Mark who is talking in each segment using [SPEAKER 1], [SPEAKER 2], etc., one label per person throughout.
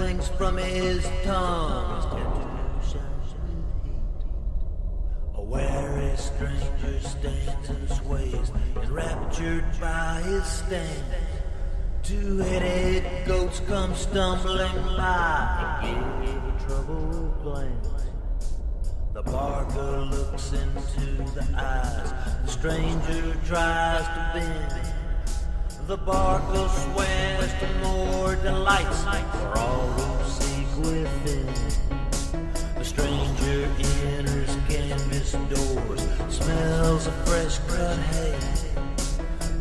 [SPEAKER 1] from his tongue. A wary stranger stands and sways, enraptured by his stand. Two-headed goats come stumbling by give a troubled glance. The barker looks into the eyes. The stranger tries to bend. The barker swears to more delights for all who seek within. The stranger enters canvas doors, smells of fresh cut hay.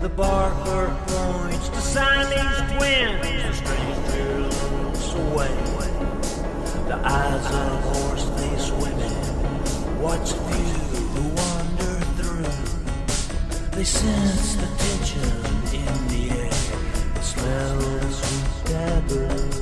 [SPEAKER 1] The barker points to Siamese twins. The stranger looks away. The eyes of horse-faced women watch few who wander through. They sense the tension in the air, the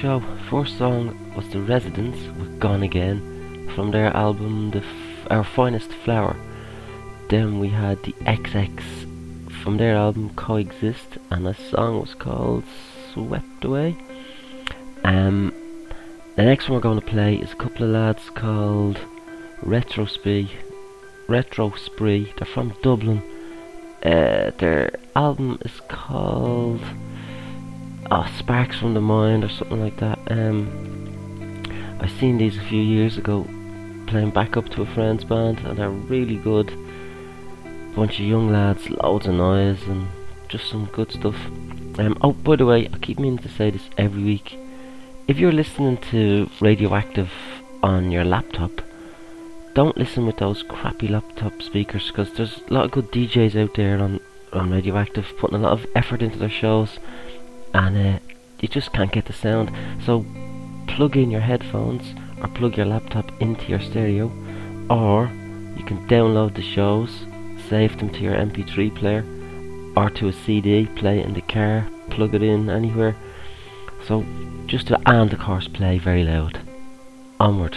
[SPEAKER 2] show. First song was The Residents with Gone Again from their album The F- Our Finest Flower. Then we had the XX from their album Coexist and the song was called Swept Away. Um, the next one we're going to play is a couple of lads called Retro Spree. Retro Spree. They're from Dublin. Uh, their album is called oh, Sparks from the Mind or something like that. Um, I seen these a few years ago playing backup to a friend's band and they're really good. Bunch of young lads, loads of noise and just some good stuff. Um, oh, by the way, I keep meaning to say this every week. If you're listening to Radioactive on your laptop, don't listen with those crappy laptop speakers because there's a lot of good DJs out there on, on Radioactive putting a lot of effort into their shows and uh, you just can't get the sound. So plug in your headphones or plug your laptop into your stereo or you can download the shows, save them to your MP3 player or to a CD, play it in the car, plug it in anywhere. So just to, and of course play very loud. Onward.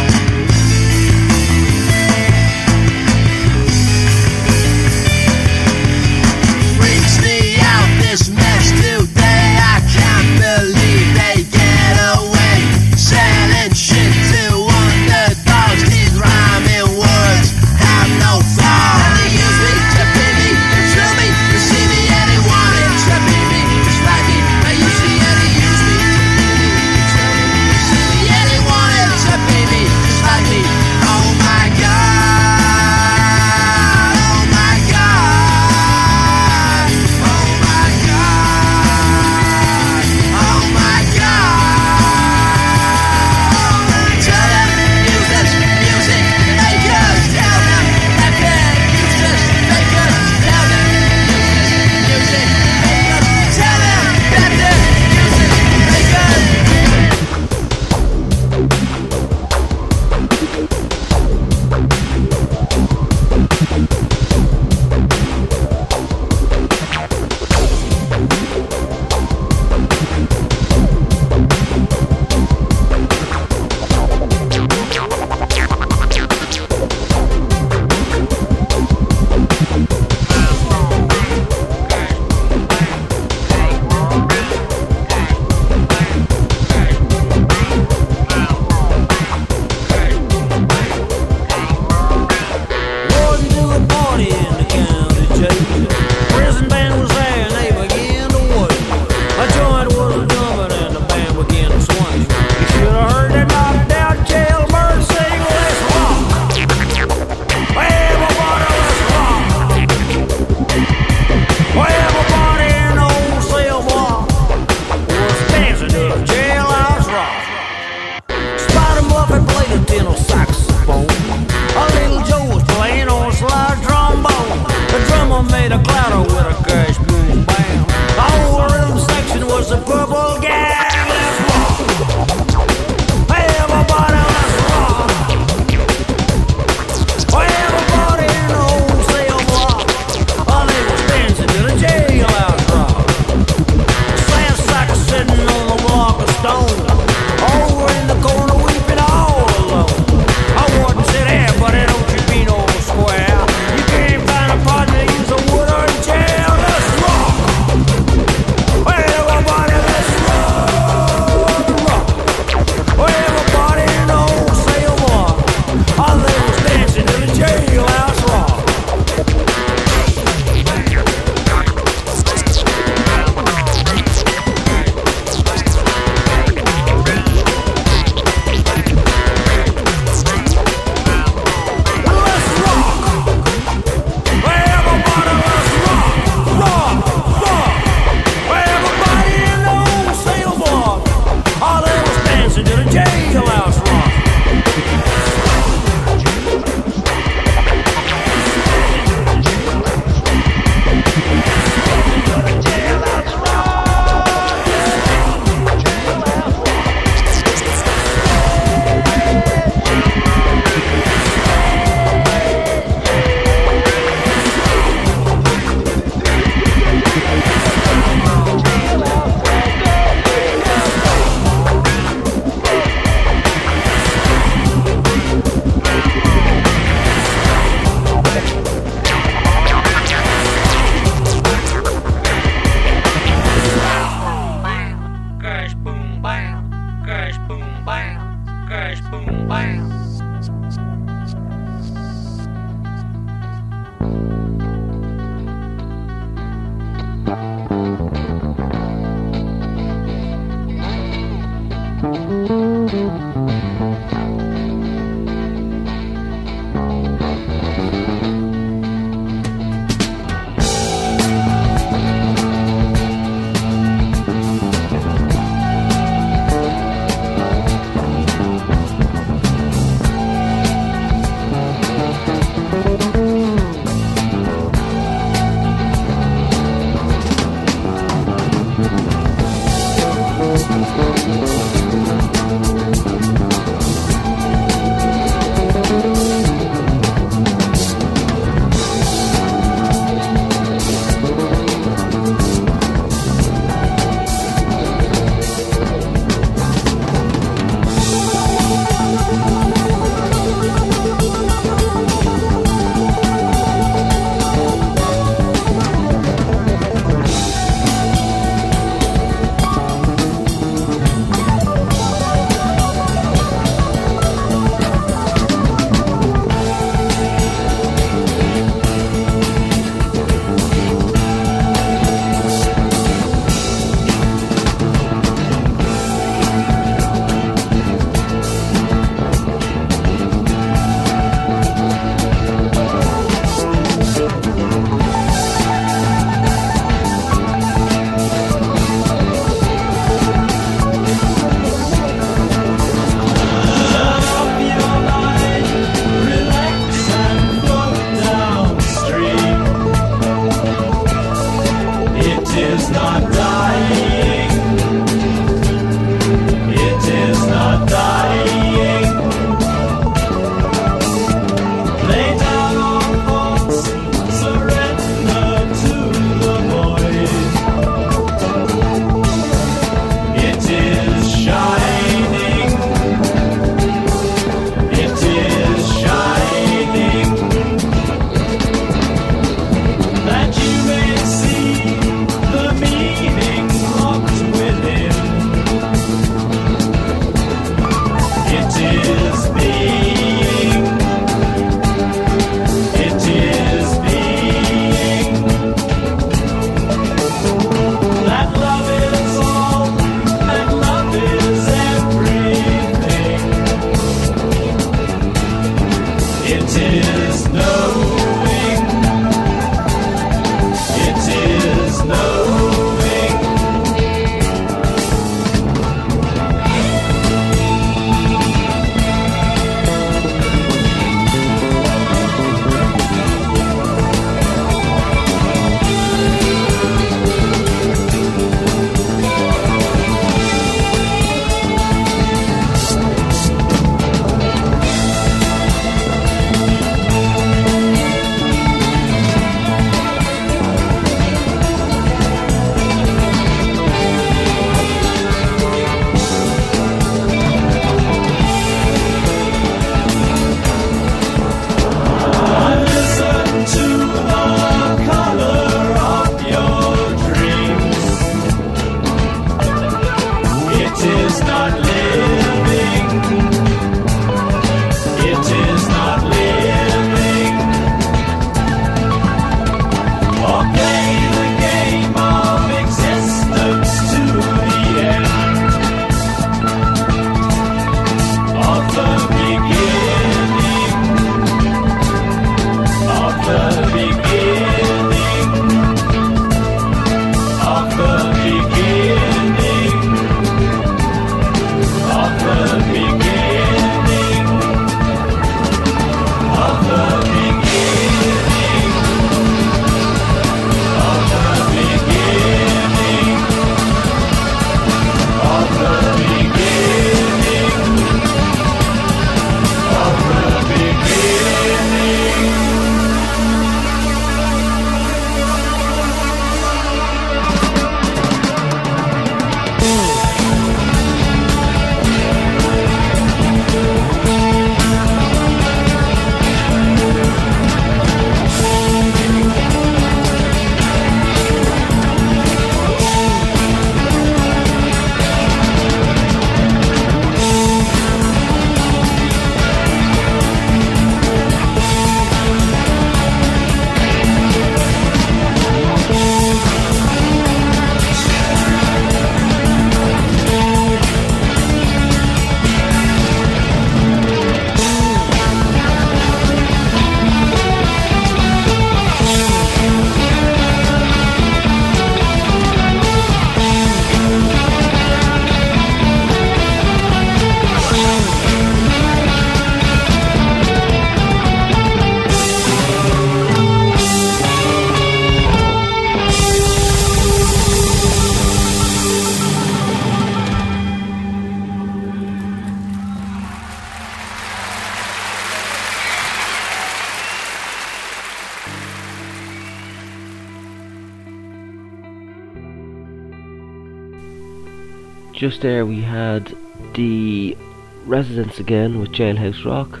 [SPEAKER 2] Just there we had the Residents again with Jailhouse Rock,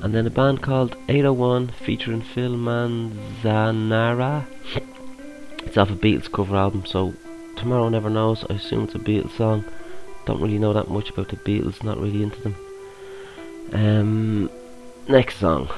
[SPEAKER 2] and then a band called 801 featuring Phil Manzanera. It's off a Beatles cover album, so tomorrow never knows. I assume it's a Beatles song. Don't really know that much about the Beatles, not really into them. Um, next song.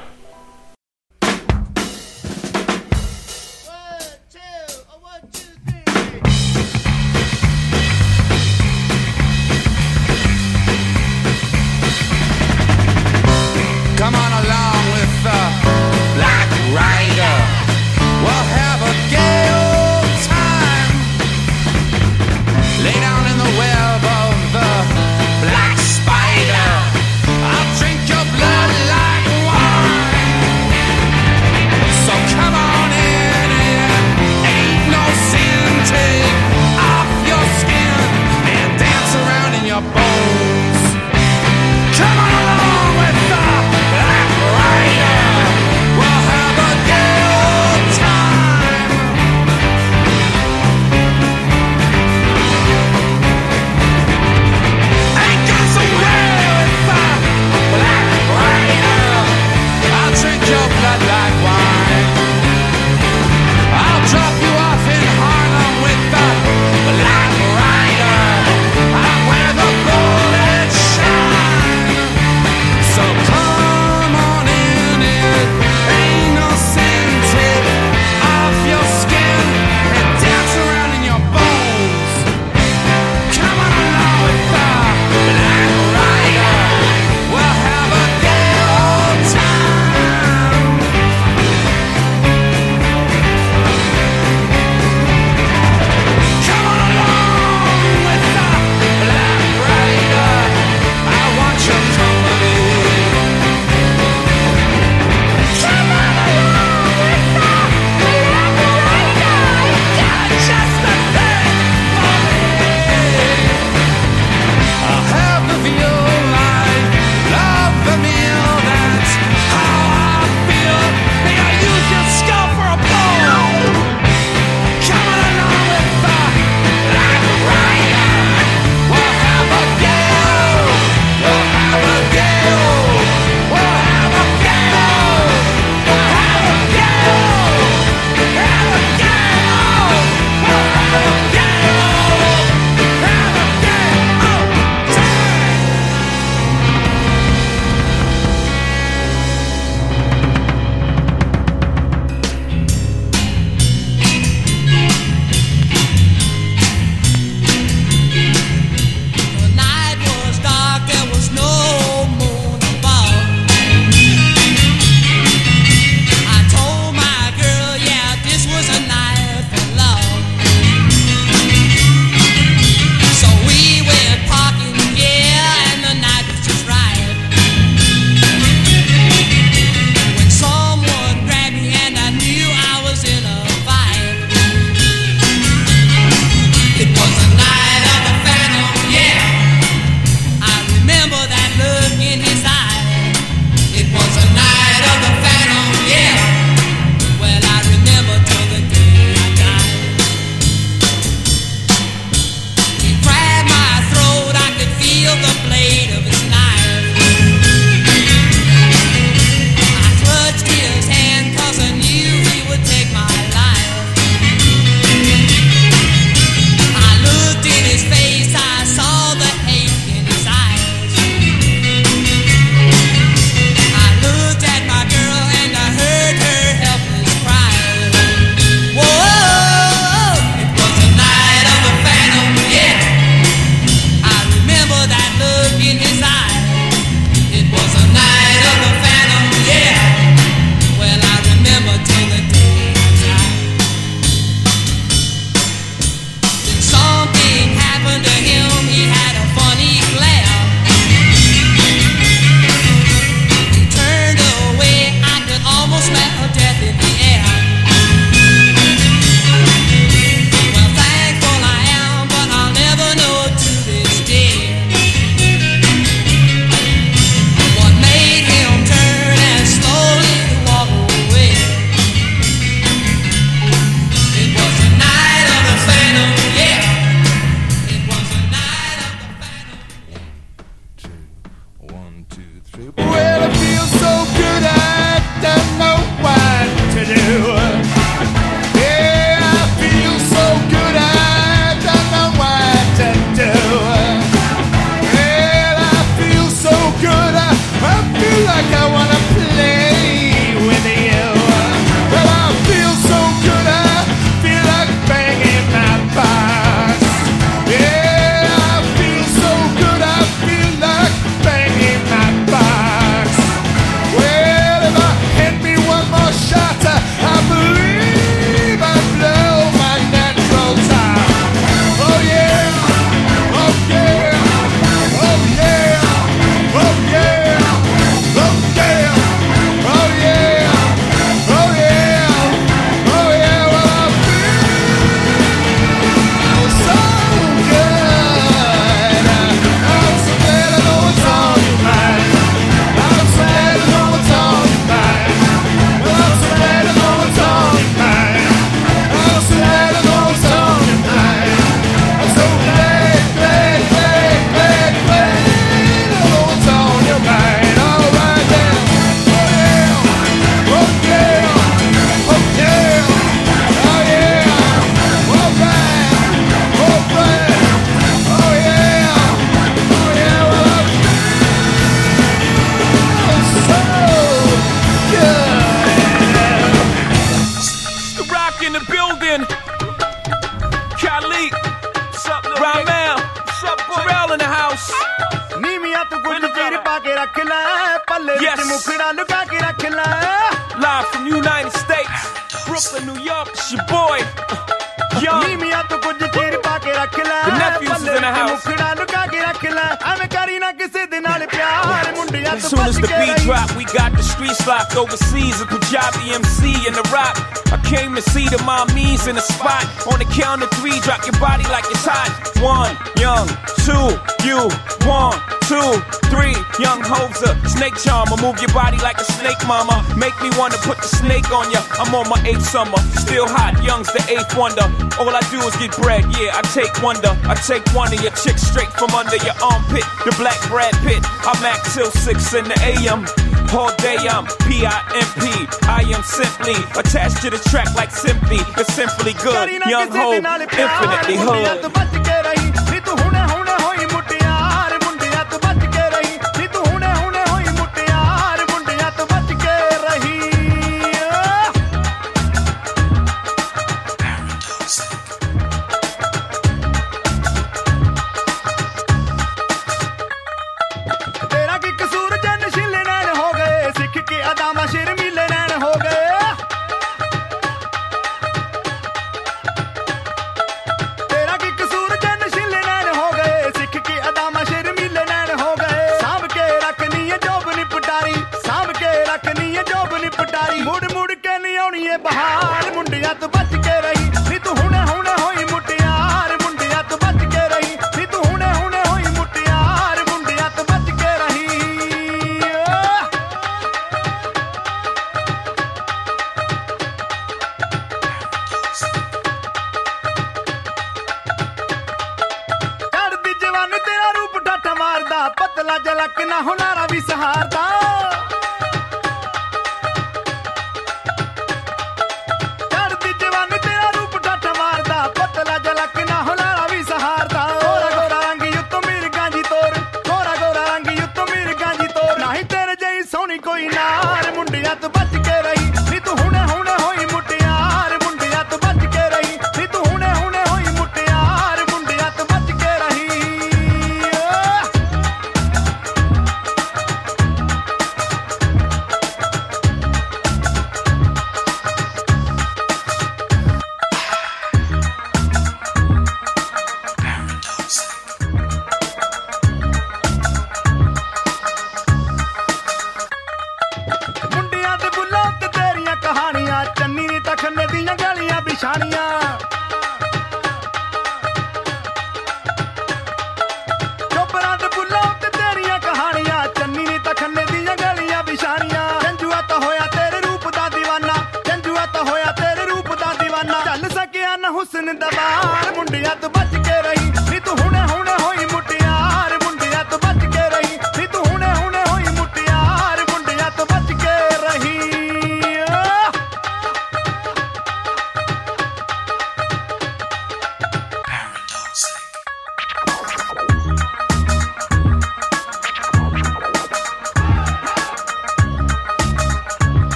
[SPEAKER 3] eighth summer. Still hot, young's the eighth wonder. All I do is get bread, yeah, I take wonder. I take one of your chicks straight from under your armpit. The black Brad Pitt, I'm at till 6 in the AM. All day I'm P-I-M-P. I am simply attached to the track like simply. It's simply good. Young
[SPEAKER 4] hope,
[SPEAKER 3] infinitely hood.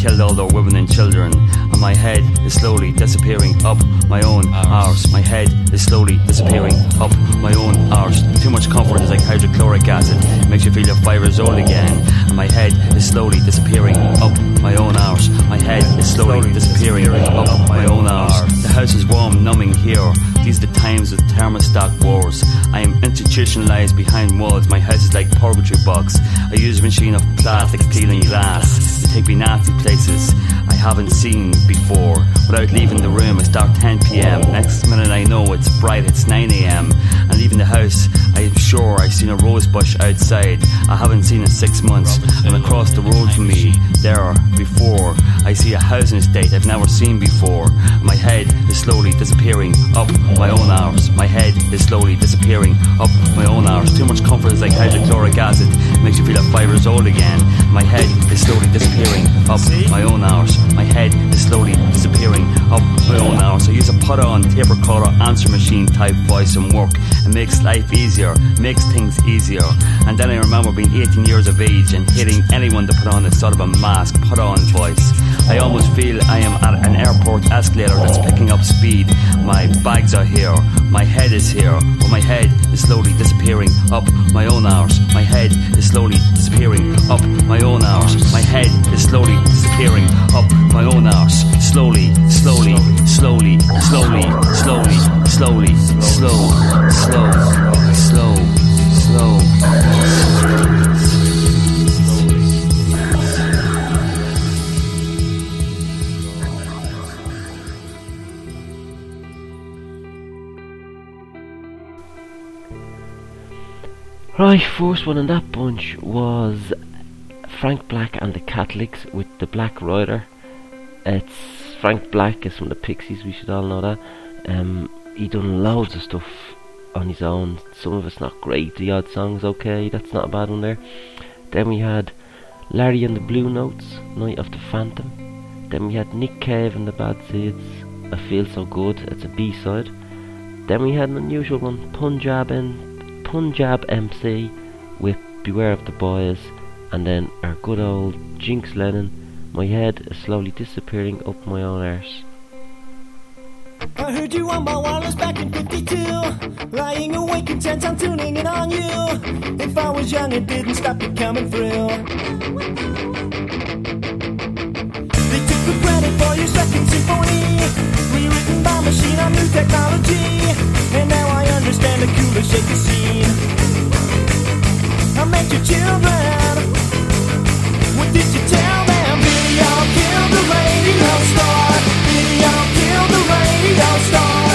[SPEAKER 5] killed all their women and children. And my head is slowly disappearing up my own arse. My head is slowly disappearing up my own arse. Too much comfort is like hydrochloric acid. It makes you feel your five years old again. And my head is slowly disappearing up my own arse. My head is slowly disappearing up my own arse. The house is warm, numbing here. These are the times of thermostat wars. I am institutionalized behind walls. My house is like poetry box. I use a machine of plastic, peeling glass to take me nasty places I haven't seen before. Without leaving the room, it's dark 10 p.m. Next minute, I know it's bright. It's 9 a.m. And leaving the house, I'm sure I've seen a rose bush outside. I haven't seen in six months. And across the road from me, there before. I see a housing estate I've never seen before. My head is slowly disappearing up my own arse. My head is slowly disappearing up my own arse. Too much comfort is like hydrochloric acid, makes you feel like five years old again. My head is slowly disappearing up my own arse. My head is slowly disappearing up my own arse. I use a put on tape recorder answer machine type voice and work. It makes life easier, makes things easier. And then I remember being 18 years of age and hitting anyone to put on a sort of a mask, put on voice. I almost feel I am at an airport escalator that's picking up speed. My bags are here, my head is here, but my head is slowly disappearing up my own arse. My head is slowly disappearing up my own arse. My head is slowly disappearing up my own arse. Slowly, slowly, slowly, slowly, slowly, slowly, slow, slow, slow, slow.
[SPEAKER 2] Right, first one in that bunch was Frank Black and the Catholics with the Black Rider. It's Frank Black is from the Pixies, we should all know that. Um, he done loads of stuff on his own. Some of it's not great. The odd song's okay. That's not a bad one there. Then we had Larry and the Blue Notes, Night of the Phantom. Then we had Nick Cave and the Bad Seeds, I Feel So Good. It's a B-side. Then we had an unusual one, Punjab and Panjabi MC with Beware of the Boys, and then our good old Jinx Lennon. My head is slowly disappearing up my own arse.
[SPEAKER 6] I heard you on my wireless back in 52. Lying awake intent on tuning in on you. If I was young, it didn't stop you coming through. Credit for your second symphony. Rewritten by machine on new technology. And now I understand the cooler shaker scene. I met your children. What did you tell them? Video killed the radio star. Video killed the radio star.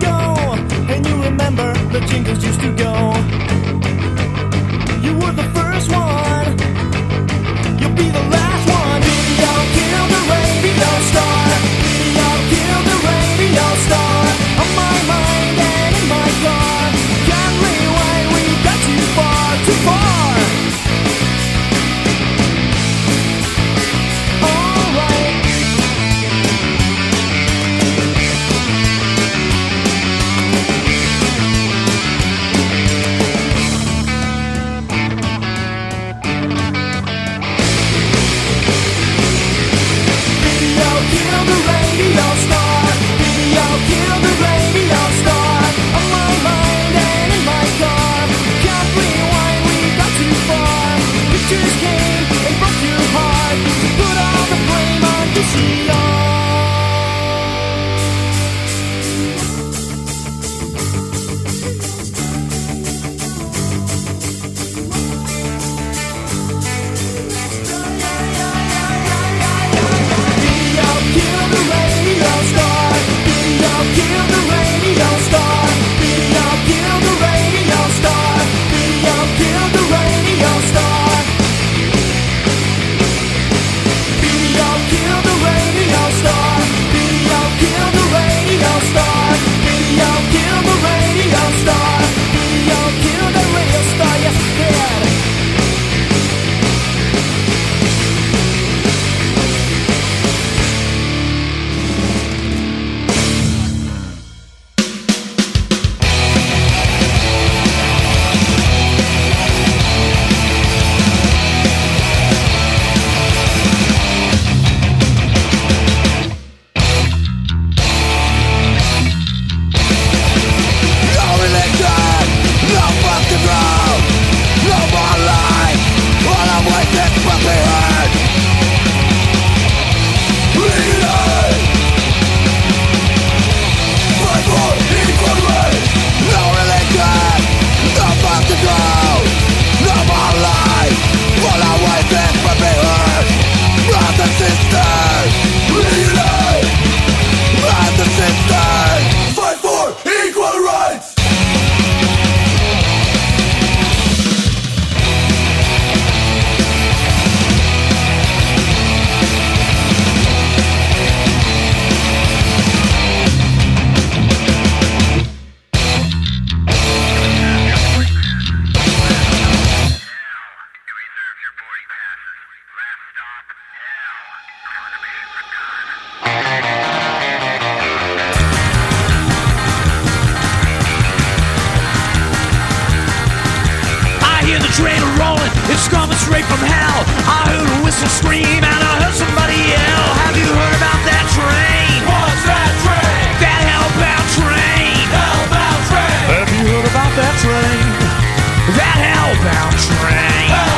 [SPEAKER 6] Ago. And you remember the jingles used to go. You were the first one
[SPEAKER 7] This straight from hell. I heard a whistle scream and I heard somebody yell. Have you heard about that train? What's that train? That hellbound train. Hellbound train. Have you heard about that train? That hellbound train. Hellbound.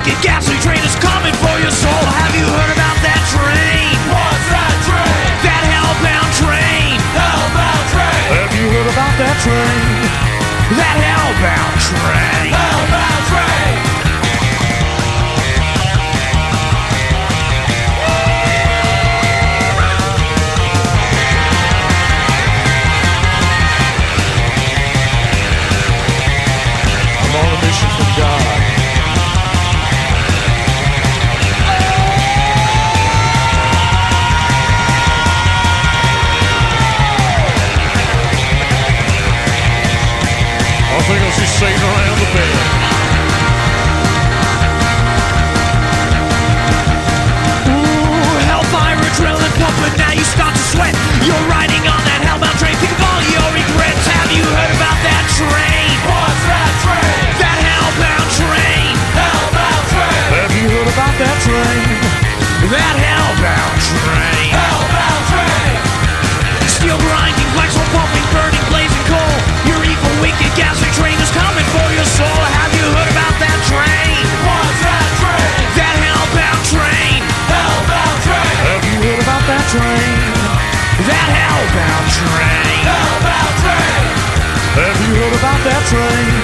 [SPEAKER 7] Wicked, ghastly train is coming for your soul. Have you heard about that train? What's that train? That hellbound train. Hellbound train. Have you heard about that train? That hellbound train. That hellbound train. Hellbound train. Steel grinding, black soul pumping, burning, blazing coal. Your evil, wicked, ghastly train is coming for your soul. Have you heard about that train? What's that train? That hellbound train. Hellbound train. Have you heard about that train? That hellbound train. Hellbound train. Have you heard about that train?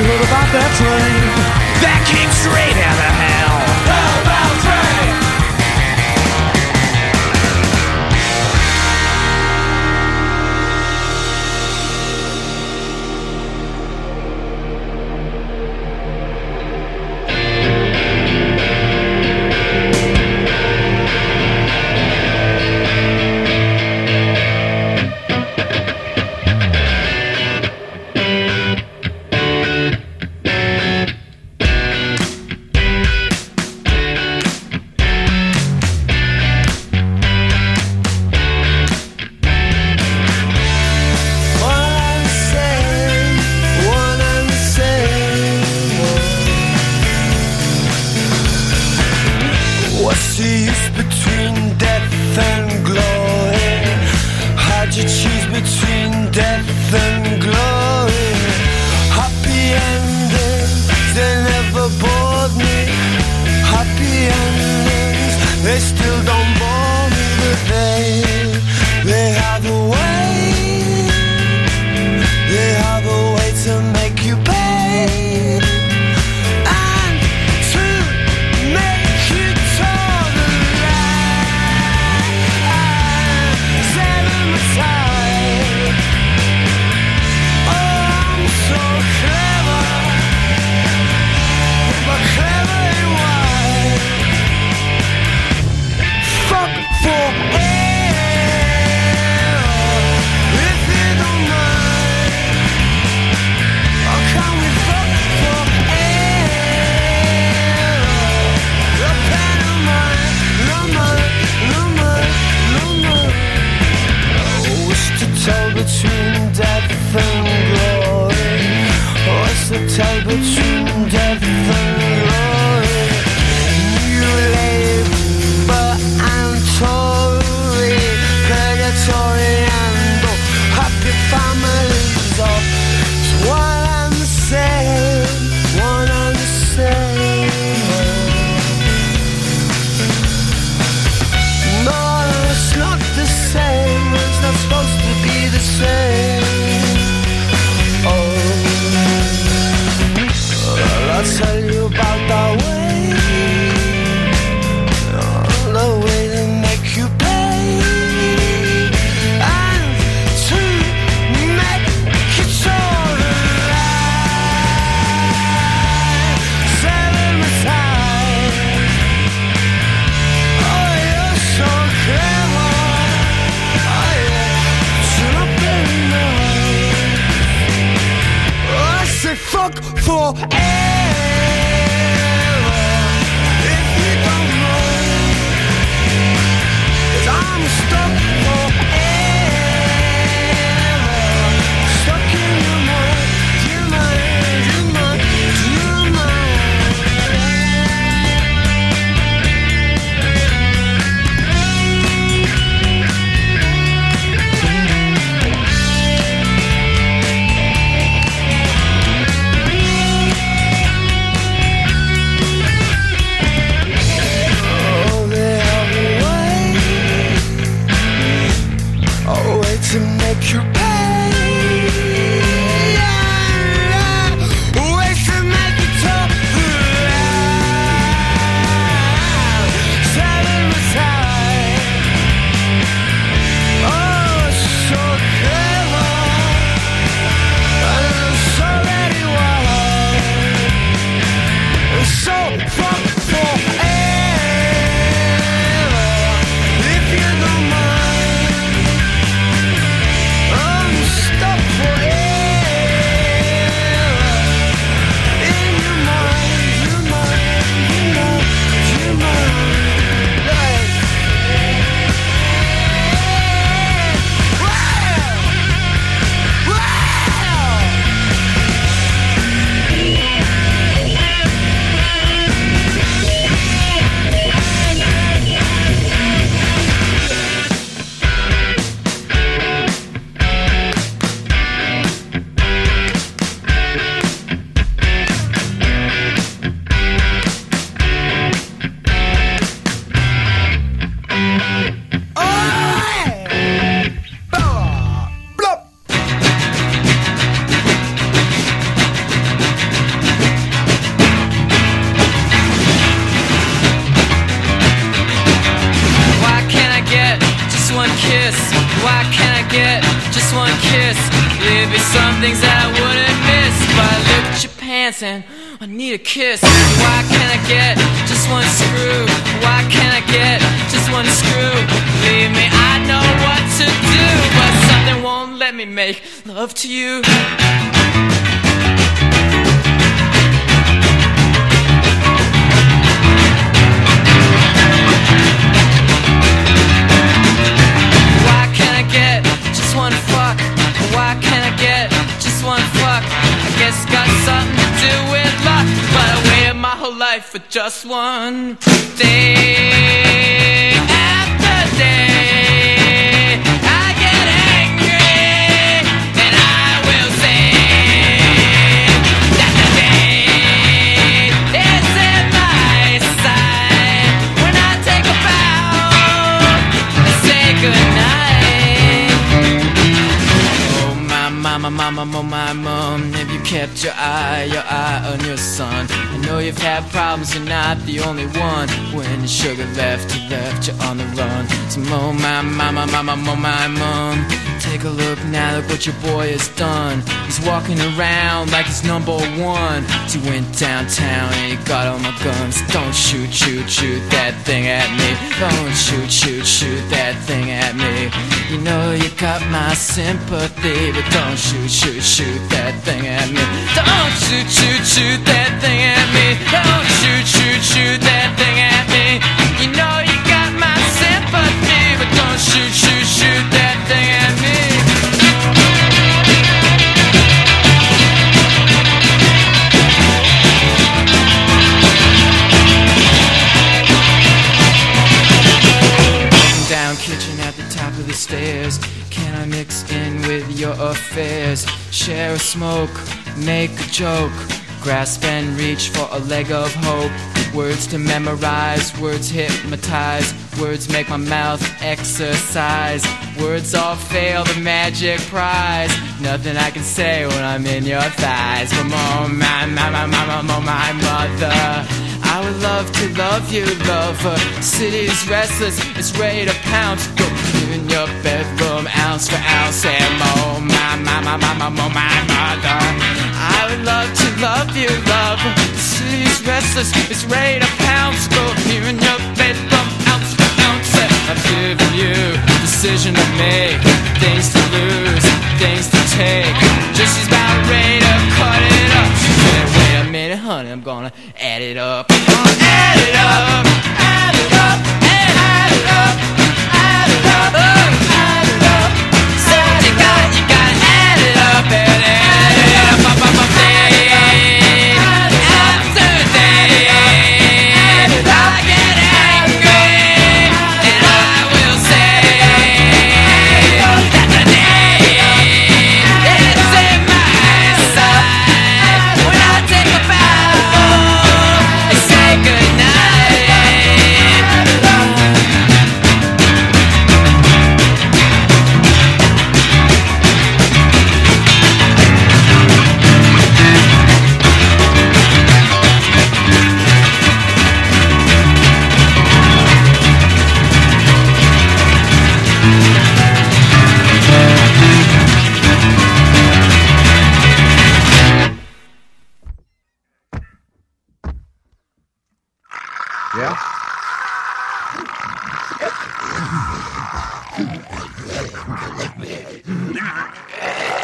[SPEAKER 7] You heard about that train? That came straight out of
[SPEAKER 8] Why can't I get just one screw? Why can't I get just one screw? Believe me, I know what to do, but something won't let me make love to you. Why can't I get just one fuck? Why can't I get just one fuck? I guess got something to do with luck. But I my whole life for just one day after day. Mama, oh my mom, have you kept your eye, your eye on your son? I know you've had problems, you're not the only one. When your sugar left, you left you on the run. So oh my mama, mama, oh my mom, take a look now, look what your boy has done. He's walking around like he's number one. He went downtown and he got all my guns. Don't shoot, shoot, shoot that thing at me. Don't shoot, shoot, shoot that thing at me. You know you got my sympathy, but don't shoot, shoot, shoot that thing at me. Don't shoot, shoot, shoot that thing at me. Don't shoot, shoot, shoot that thing at me. You know you got my sympathy, but don't shoot, shoot, shoot that mix in with your affairs? Share a smoke, make a joke. Grasp and reach for a leg of hope. Words to memorize, words hypnotize. Words make my mouth exercise. Words all fail the magic prize. Nothing I can say when I'm in your thighs. Come on, my, my, my, my, my, my mother. I would love to love you, lover. City's restless, it's ready to pounce. Go your bedroom, ounce for ounce, and oh my, my, my, my, my, my, my mother. I would love to love you, lover. City's restless, it's ready to pounce. Go here in your bedroom, ounce for ounce, I've given you decision to make, things to lose, things to take. Just she's about ready to cut it up. She said, wait a I'm gonna add it up. I'm gonna add it up,
[SPEAKER 9] Yeah?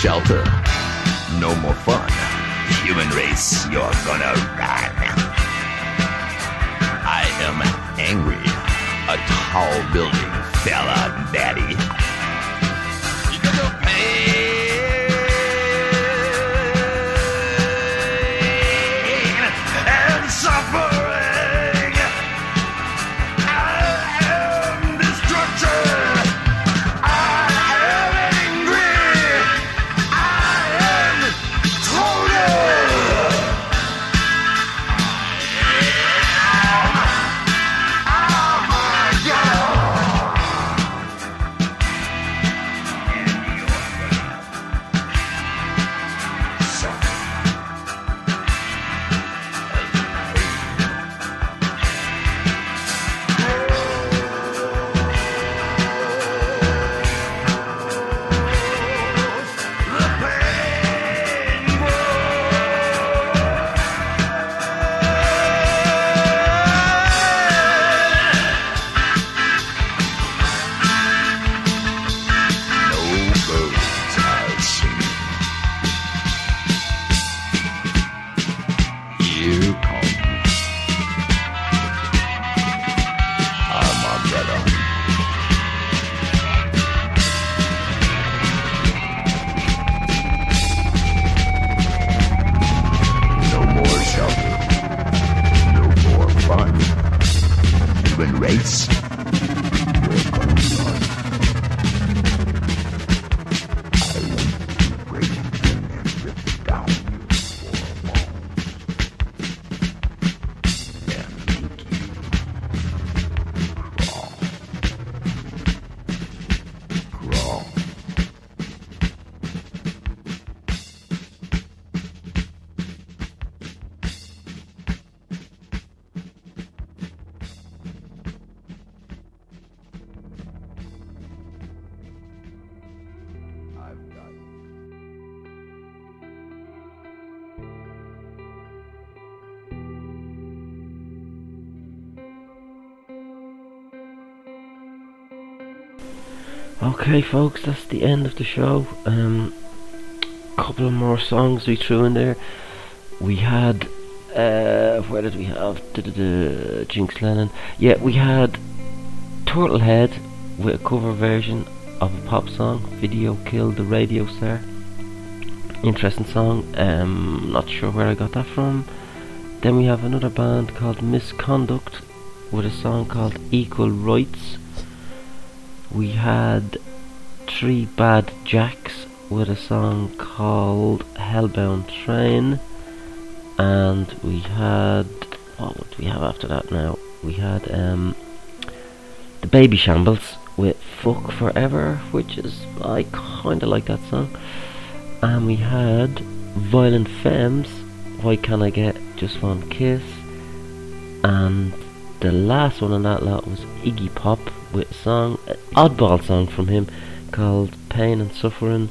[SPEAKER 6] shelter. No more fun. Human race, you're gonna run. I am angry. A tall building fell
[SPEAKER 2] Okay, folks, that's the end of the show. Um, couple of more songs we threw in there. We had, uh, where did we have? Da-da-da, Jinx Lennon. Yeah, we had Turtlehead with a cover version of a pop song. Video killed the radio star. Interesting song. Um, not sure where I got that from. Then we have another band called Misconduct with a song called Equal Rights. We had Three Bad Jacks with a song called Hellbound Train. And we had what would we have after that now? We had um the Babyshambles with Fuck Forever, which is I kinda like that song. And we had Violent Femmes, Why Can't I Get Just One Kiss? And the last one on that lot was Iggy Pop with a song, an oddball song from him called Pain and Suffering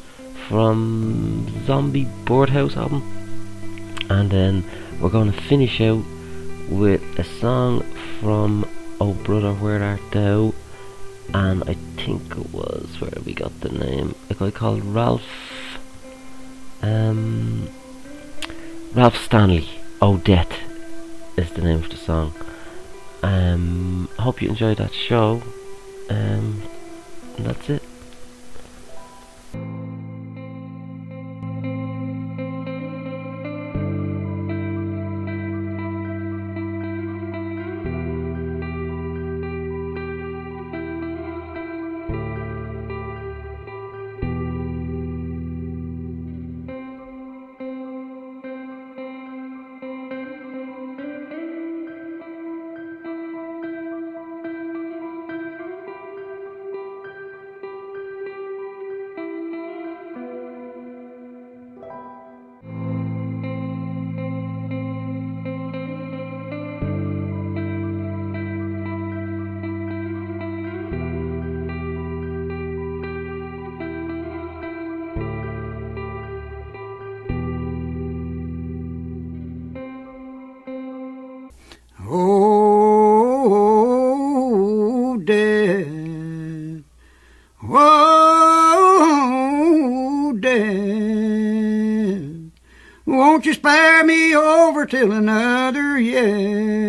[SPEAKER 2] from Zombie Birdhouse album. And then we're going to finish out with a song from Oh Brother Where Art Thou? And I think it was where we got the name. A guy called Ralph um Ralph Stanley. Oh Death is the name of the song. Um hope you enjoyed that show. Um that's it
[SPEAKER 10] till another year?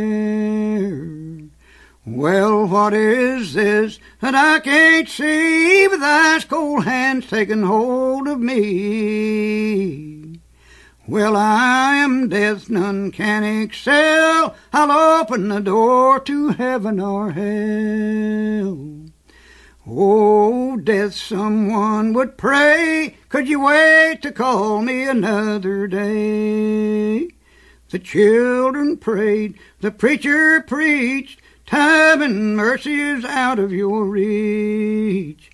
[SPEAKER 10] Well, what is this that I can't see with ice cold hands taking hold of me? Well, I am death, none can excel. I'll open the door to heaven or hell. Oh, death, someone would pray. Could you wait to call me another day? The children prayed, the preacher preached. Time and mercy is out of your reach.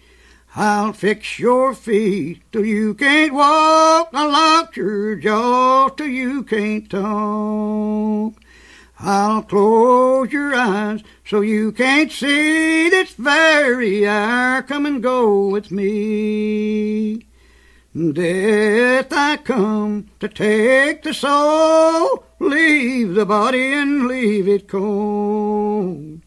[SPEAKER 10] I'll fix your feet till you can't walk. I'll lock your jaw till you can't talk. I'll close your eyes so you can't see this very hour. Come and go with me. Death, I come to take the soul, leave the body and leave it cold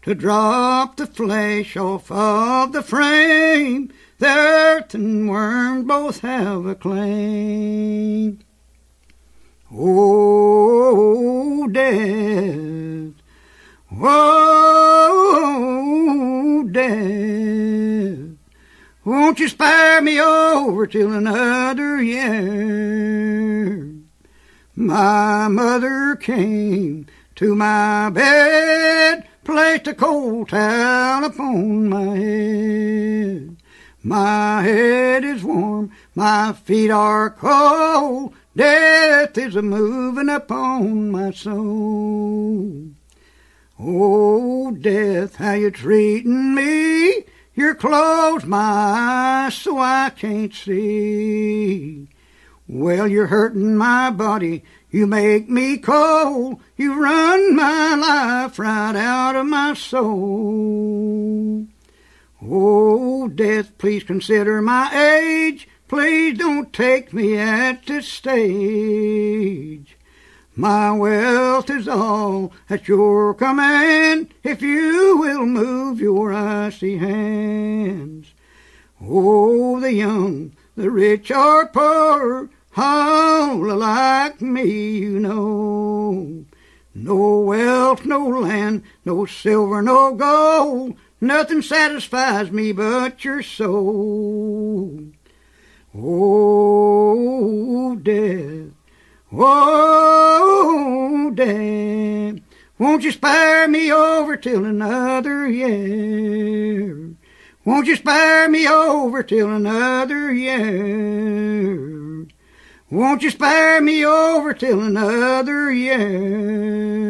[SPEAKER 10] to drop the flesh off of the frame. The earth and worm both have a claim. Oh, over till another year? My mother came to my bed placed a cold towel upon my head. My head is warm, my feet are cold. Death is a moving upon my soul. Oh, death, how you treating me? You're closed my eyes so I can't see. Well, you're hurting my body. You make me cold. You run my life right out of my soul. Oh, death, please consider my age. Please don't take me at this stage. My wealth is all at your command if you will move your icy hands. Oh, the young, the rich or poor, all alike me, you know. No wealth, no land, no silver, no gold, nothing satisfies me but your soul. Oh, death. Oh, death. Won't you spare me over till another year? Won't you spare me over till another year? Won't you spare me over till another year?